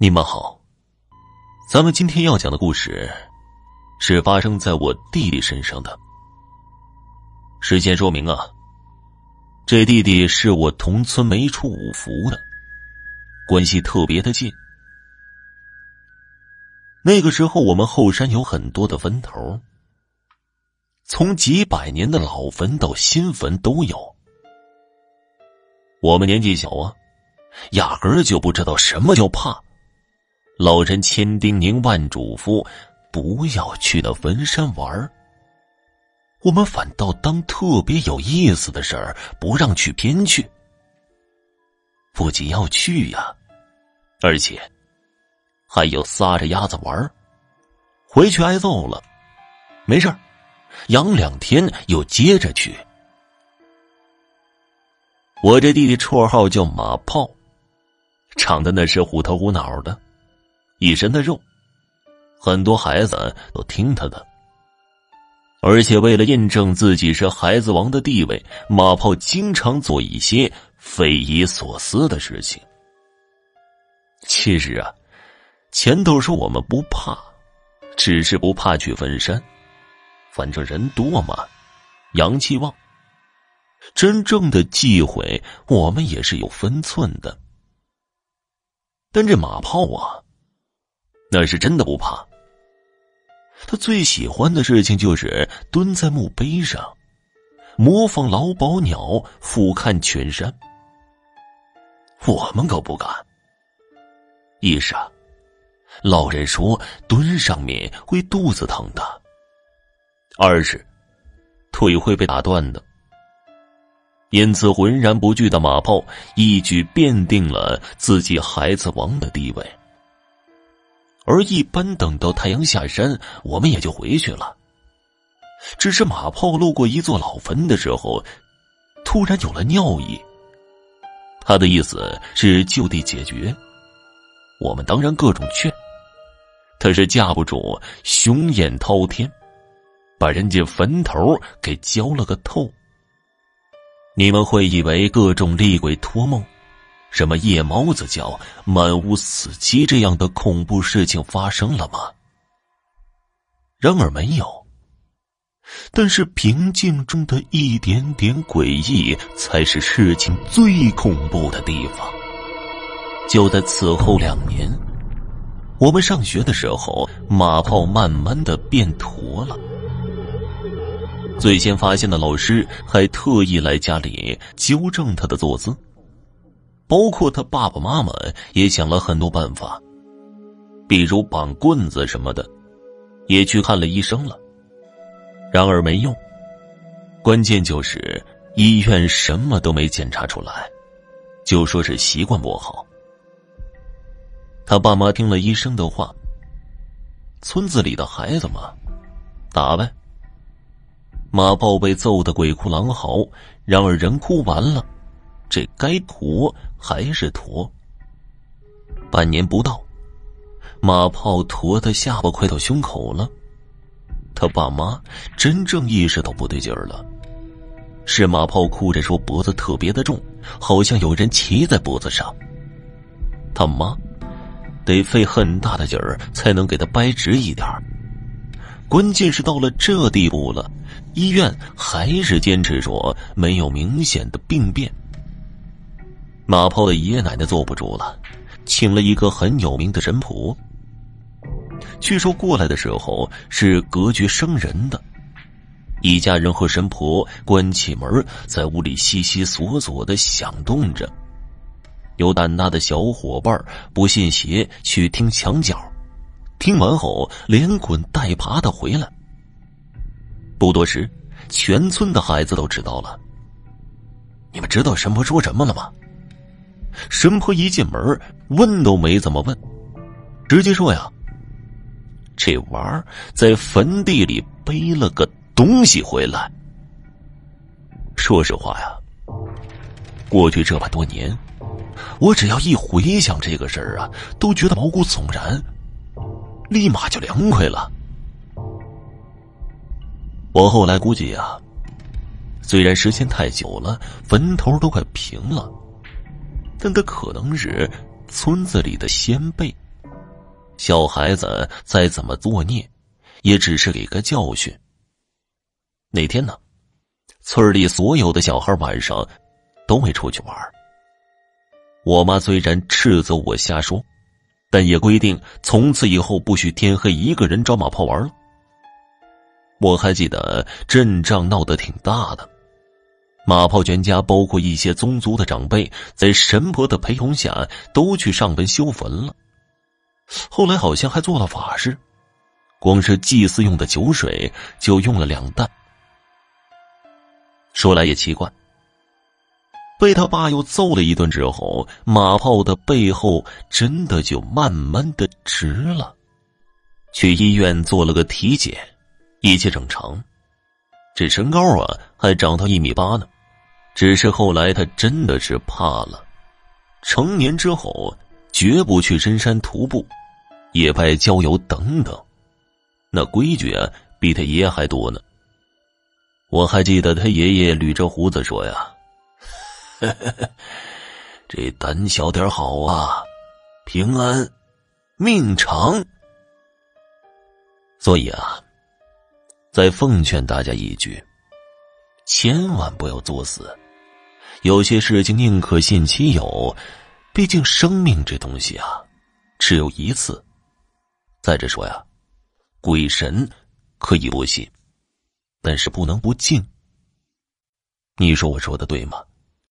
你们好，咱们今天要讲的故事是发生在我弟弟身上的。事先说明啊，这弟弟是我同村没出五福的，关系特别的近。那个时候，我们后山有很多的坟头，从几百年的老坟到新坟都有。我们年纪小啊，压根儿就不知道什么叫怕。老人千叮咛万嘱咐，不要去那坟山玩我们反倒当特别有意思的事儿，不让去偏去。不仅要去呀，而且还要撒着鸭子玩儿回去挨揍了，没事儿养两天又接着去。我这弟弟绰号叫马炮，长得那是虎头虎脑的。一身的肉，很多孩子都听他的。而且为了验证自己是孩子王的地位，马炮经常做一些匪夷所思的事情。其实啊，前头说我们不怕，只是不怕去坟山，反正人多嘛，阳气旺。真正的忌讳，我们也是有分寸的。但这马炮啊。那是真的不怕。他最喜欢的事情就是蹲在墓碑上，模仿老鸨鸟俯瞰全山。我们可不敢。一是，老人说蹲上面会肚子疼的；二是，腿会被打断的。因此，浑然不惧的马炮一举奠定了自己孩子王的地位。而一般等到太阳下山，我们也就回去了。只是马炮路过一座老坟的时候，突然有了尿意。他的意思是就地解决。我们当然各种劝，他是架不住雄眼滔天，把人家坟头给浇了个透。你们会以为各种厉鬼托梦。什么夜猫子叫、满屋死鸡这样的恐怖事情发生了吗？然而没有。但是平静中的一点点诡异，才是事情最恐怖的地方。就在此后两年，我们上学的时候，马炮慢慢的变驼了。最先发现的老师还特意来家里纠正他的坐姿。包括他爸爸妈妈也想了很多办法，比如绑棍子什么的，也去看了医生了。然而没用，关键就是医院什么都没检查出来，就说是习惯不好。他爸妈听了医生的话，村子里的孩子嘛，打呗。马豹被揍得鬼哭狼嚎，然而人哭完了。这该驼还是驼。半年不到，马炮驼的下巴快到胸口了。他爸妈真正意识到不对劲儿了，是马炮哭着说脖子特别的重，好像有人骑在脖子上。他妈得费很大的劲儿才能给他掰直一点关键是到了这地步了，医院还是坚持说没有明显的病变。马炮的爷爷奶奶坐不住了，请了一个很有名的神婆。据说过来的时候是隔绝生人的，一家人和神婆关起门，在屋里悉悉索索的响动着。有胆大的小伙伴不信邪去听墙角，听完后连滚带爬的回来。不多时，全村的孩子都知道了。你们知道神婆说什么了吗？神婆一进门，问都没怎么问，直接说：“呀，这娃儿在坟地里背了个东西回来。”说实话呀，过去这么多年，我只要一回想这个事儿啊，都觉得毛骨悚然，立马就凉快了。我后来估计啊，虽然时间太久了，坟头都快平了。但他可能是村子里的先辈小孩子再怎么作孽，也只是给个教训。那天呢，村里所有的小孩晚上都会出去玩。我妈虽然斥责我瞎说，但也规定从此以后不许天黑一个人找马炮玩了。我还记得阵仗闹得挺大的，马炮全家包括一些宗族的长辈，在神婆的陪同下都去上坟修坟了。后来好像还做了法事，光是祭祀用的酒水就用了两担。说来也奇怪，被他爸又揍了一顿之后，马炮的背后真的就慢慢的直了。去医院做了个体检。一切正常，这身高啊还长到一米八呢。只是后来他真的是怕了，成年之后绝不去深山徒步、野外郊游等等，那规矩啊比他爷爷还多呢。我还记得他爷爷捋着胡子说呀：“这胆小点好啊，平安，命长。”所以啊。再奉劝大家一句：千万不要作死。有些事情宁可信其有，毕竟生命这东西啊，只有一次。再者说呀，鬼神可以不信，但是不能不敬。你说我说的对吗？